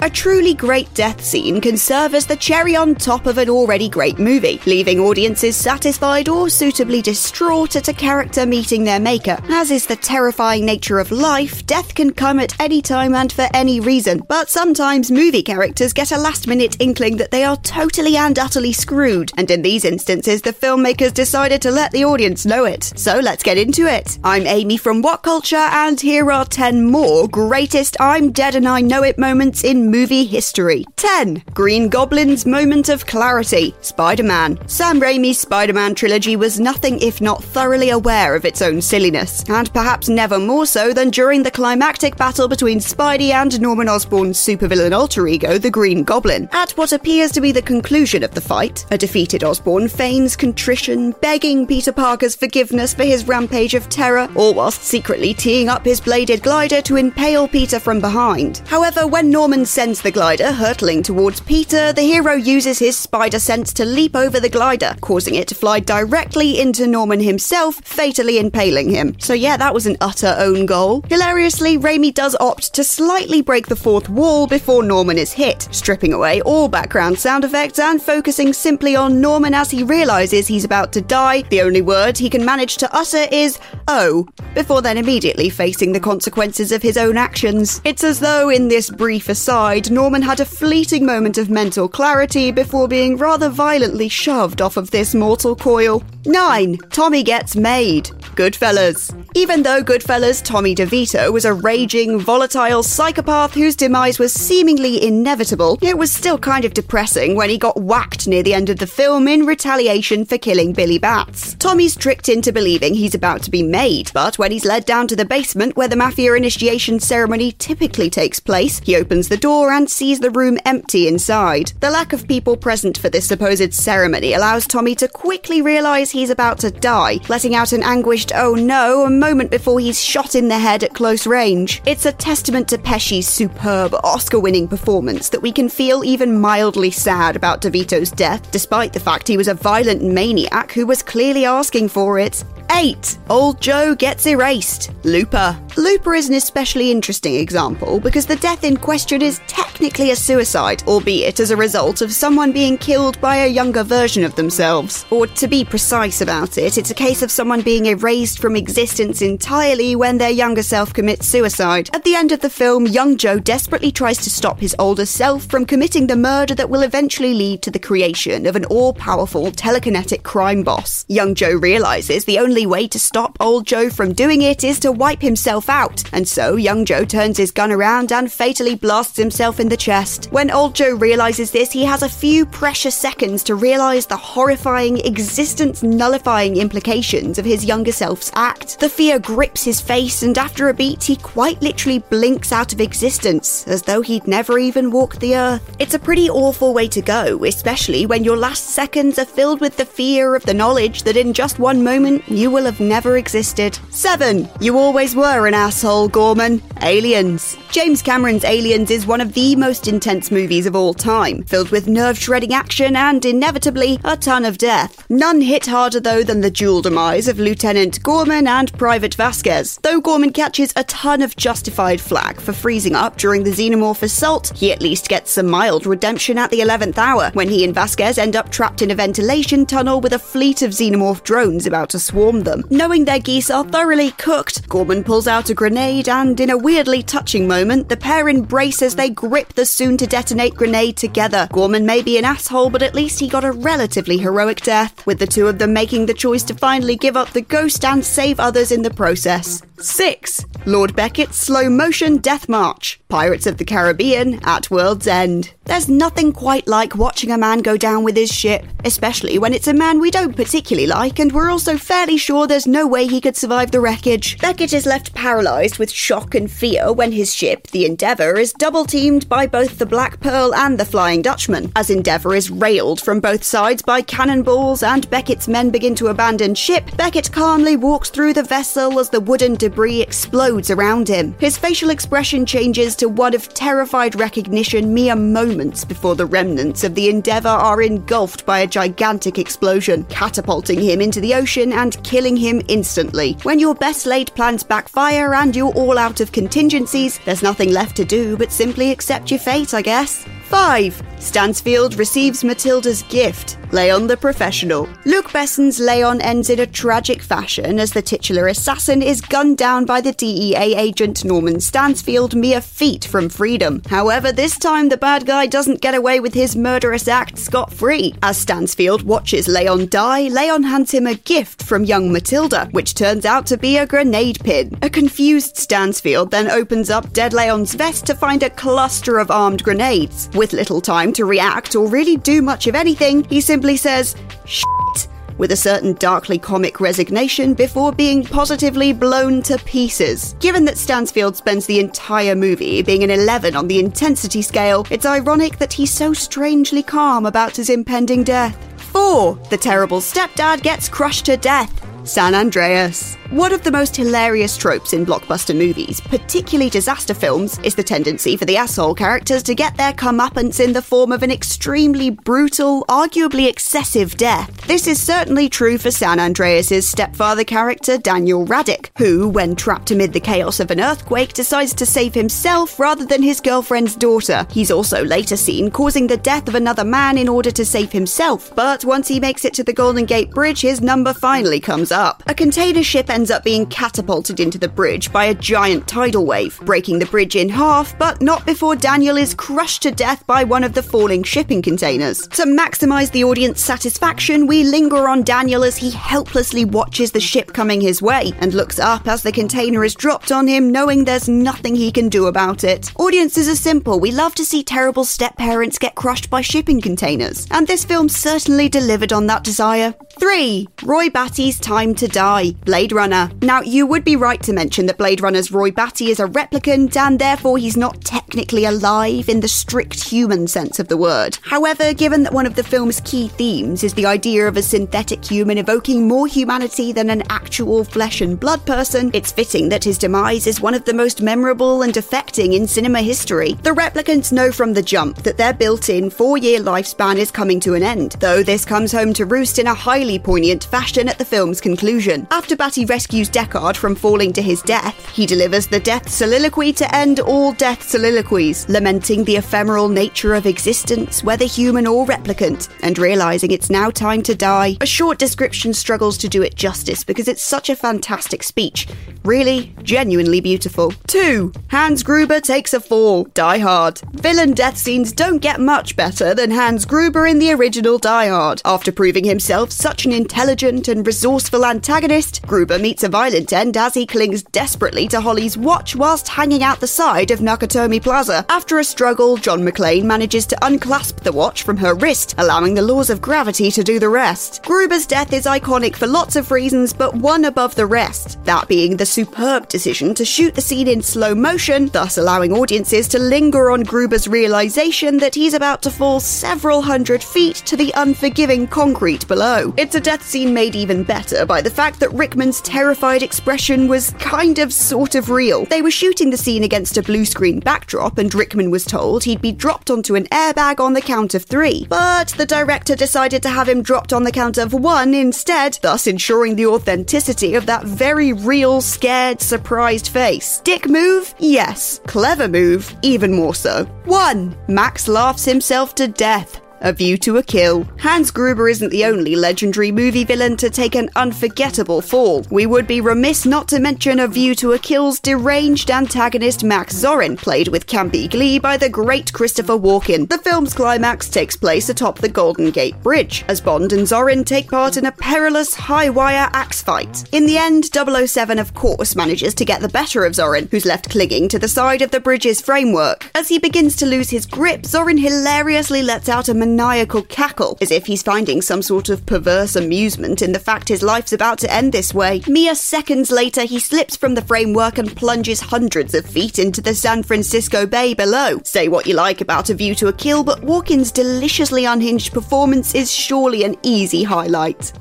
A truly great death scene can serve as the cherry on top of an already great movie, leaving audiences satisfied or suitably distraught at a character meeting their maker. As is the terrifying nature of life, death can come at any time and for any reason, but sometimes movie characters get a last minute inkling that they are totally and utterly screwed, and in these instances, the filmmakers decided to let the audience know it. So let's get into it. I'm Amy from What Culture, and here are 10 more greatest I'm dead and I know it moments in movie history. 10. Green Goblin's moment of clarity. Spider Man. Sam Raimi's Spider Man trilogy was nothing if not thoroughly aware of its own silliness, and perhaps never more so than during the climactic battle between Spidey and Norman Osborn's supervillain alter ego, the Green Goblin. At what appears to be the conclusion of the fight, a defeated Osborn feigns contrition, begging Peter Parker's forgiveness for his rampage of terror, all whilst secretly teeing up his bladed glider to impale Peter from behind. However, when Norman sends the glider hurtling towards Peter, the hero uses his spider sense to leap over the glider, causing it to fly directly into Norman himself, fatally impaling him. So yeah, that was an utter own goal. Hilariously, Raimi does opt to slightly break the fourth wall before Norman is hit, stripping away all background sound effects and focusing simply on Norman as he realizes he's about to die. The only word he can manage to utter is "oh," before then immediately facing the consequences of his own actions. It's as though in this brief aside, Norman had a fleeting moment of mental clarity before being rather violently shoved off of this mortal coil. 9. Tommy gets made. Goodfellas. Even though Goodfellas Tommy DeVito was a raging, volatile psychopath whose demise was seemingly inevitable, it was still kind of depressing when he got whacked near the end of the film in retaliation for killing Billy Batts. Tommy's tricked into believing he's about to be made, but when he's led down to the basement where the mafia initiation ceremony typically takes place, he opens the door and sees the room empty inside. The lack of people present for this supposed ceremony allows Tommy to quickly realize he's about to die, letting out an anguished oh no a moment before he's shot in the head at close range. It's a testament to Pesci's superb Oscar winning performance that we can feel even mildly sad about DeVito's death, despite the fact he was a violent maniac who was clearly asking for it. 8. Old Joe gets erased. Looper. Looper is an especially interesting example because the death in question is technically a suicide, albeit as a result of someone being killed by a younger version of themselves. Or to be precise about it, it's a case of someone being erased from existence entirely when their younger self commits suicide. At the end of the film, young Joe desperately tries to stop his older self from committing the murder that will eventually lead to the creation of an all powerful telekinetic crime boss. Young Joe realizes the only way to stop old Joe from doing it is to wipe himself out, and so young Joe turns his gun around and fatally blasts himself in the chest. When old Joe realizes this, he has a few precious seconds to realize the horrifying, existence nullifying implications of his younger self's act. The fear grips his face, and after a beat, he quite literally blinks out of existence, as though he'd never even walked the earth. It's a pretty awful way to go, especially when your last seconds are filled with the fear of the knowledge that in just one moment you will have never existed. 7. You always were an asshole, Gorman. Aliens. James Cameron's Aliens is one of the most intense movies of all time, filled with nerve shredding action and, inevitably, a ton of death. None hit harder, though, than the dual demise of Lieutenant Gorman and Private Vasquez. Though Gorman catches a ton of justified flack for freezing up during the xenomorph assault, he at least gets some mild redemption at the 11th hour when he and Vasquez end up trapped in a ventilation tunnel with a fleet of xenomorph drones about to swarm them. Knowing their geese are thoroughly cooked, Gorman pulls out a grenade and, in a weirdly touching moment, the pair embrace as they grip the soon to detonate grenade together. Gorman may be an asshole, but at least he got a relatively heroic death, with the two of them making the choice to finally give up the ghost and save others in the process. 6. Lord Beckett's slow motion death march. Pirates of the Caribbean at World's End. There's nothing quite like watching a man go down with his ship, especially when it's a man we don't particularly like and we're also fairly sure there's no way he could survive the wreckage. Beckett is left paralysed with shock and fear when his ship, the Endeavour, is double teamed by both the Black Pearl and the Flying Dutchman. As Endeavour is railed from both sides by cannonballs and Beckett's men begin to abandon ship, Beckett calmly walks through the vessel as the wooden debris explodes around him. His facial expression changes to one of terrified recognition mere moments before the remnants of the Endeavour are engulfed by a gigantic explosion, catapulting him into the ocean and killing him instantly. When your best laid plans backfire and you're all out of contingencies, there's nothing left to do but simply accept your fate, I guess. 5. Stansfield receives Matilda's gift, Leon the Professional. Luc Besson's Leon ends in a tragic fashion as the titular assassin is gunned down by the DEA agent Norman Stansfield mere feet from freedom. However, this time the bad guy doesn't get away with his murderous act scot free. As Stansfield watches Leon die, Leon hands him a gift from young Matilda, which turns out to be a grenade pin. A confused Stansfield then opens up Dead Leon's vest to find a cluster of armed grenades. With little time to react or really do much of anything, he simply says, shit, with a certain darkly comic resignation before being positively blown to pieces. Given that Stansfield spends the entire movie being an 11 on the intensity scale, it's ironic that he's so strangely calm about his impending death. 4. The terrible stepdad gets crushed to death. San Andreas. One of the most hilarious tropes in blockbuster movies, particularly disaster films, is the tendency for the asshole characters to get their comeuppance in the form of an extremely brutal, arguably excessive death. This is certainly true for San Andreas' stepfather character, Daniel Riddick, who, when trapped amid the chaos of an earthquake, decides to save himself rather than his girlfriend's daughter. He's also later seen causing the death of another man in order to save himself, but once he makes it to the Golden Gate Bridge, his number finally comes up. A container ship ends up being catapulted into the bridge by a giant tidal wave, breaking the bridge in half, but not before Daniel is crushed to death by one of the falling shipping containers. To maximize the audience satisfaction, we linger on Daniel as he helplessly watches the ship coming his way and looks up as the container is dropped on him, knowing there's nothing he can do about it. Audiences are simple. We love to see terrible step parents get crushed by shipping containers, and this film certainly delivered on that desire. 3. Roy Batty's Time to Die, Blade Runner. Now, you would be right to mention that Blade Runner's Roy Batty is a replicant and therefore he's not technically alive in the strict human sense of the word. However, given that one of the film's key themes is the idea of a synthetic human evoking more humanity than an actual flesh and blood person, it's fitting that his demise is one of the most memorable and affecting in cinema history. The replicants know from the jump that their built in four year lifespan is coming to an end, though this comes home to roost in a highly poignant fashion at the film's conclusion. After Batty rescues Deckard from falling to his death, he delivers the death soliloquy to end all death soliloquies, lamenting the ephemeral nature of existence, whether human or replicant, and realizing it's now time to die. A short description struggles to do it justice because it's such a fantastic speech. Really, genuinely beautiful. 2. Hans Gruber takes a fall. Die Hard. Villain death scenes don't get much better than Hans Gruber in the original Die Hard. After proving himself such an intelligent and resourceful antagonist, Gruber meets a violent end as he clings desperately to Holly's watch whilst hanging out the side of Nakatomi Plaza. After a struggle, John McClane manages to unclasp the watch from her wrist, allowing the laws of gravity to do the rest. Gruber's death is iconic for lots of reasons, but one above the rest. That being the superb decision to shoot the scene in slow motion, thus allowing audiences to linger on Gruber's realization that he's about to fall several hundred feet to the unforgiving concrete below. It's a death scene made even better by the fact that Rickman's terrified expression was kind of sort of real. They were shooting the scene against a blue screen backdrop, and Rickman was told he'd be dropped onto an airbag on the count of three. But the director decided to have him dropped on the count of one instead, thus ensuring the authenticity of that very real, scared, surprised face. Dick move? Yes. Clever move? Even more so. 1. Max laughs himself to death. A View to a Kill. Hans Gruber isn't the only legendary movie villain to take an unforgettable fall. We would be remiss not to mention A View to a Kill's deranged antagonist Max Zorin, played with campy glee by the great Christopher Walken. The film's climax takes place atop the Golden Gate Bridge, as Bond and Zorin take part in a perilous high wire axe fight. In the end, 007 of course manages to get the better of Zorin, who's left clinging to the side of the bridge's framework. As he begins to lose his grip, Zorin hilariously lets out a maniacal cackle, as if he's finding some sort of perverse amusement in the fact his life's about to end this way. Mere seconds later, he slips from the framework and plunges hundreds of feet into the San Francisco Bay below. Say what you like about A View to a Kill, but Walken's deliciously unhinged performance is surely an easy highlight.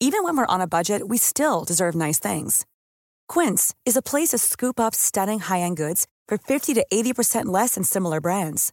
Even when we're on a budget, we still deserve nice things. Quince is a place to scoop up stunning high end goods for 50 to 80% less than similar brands.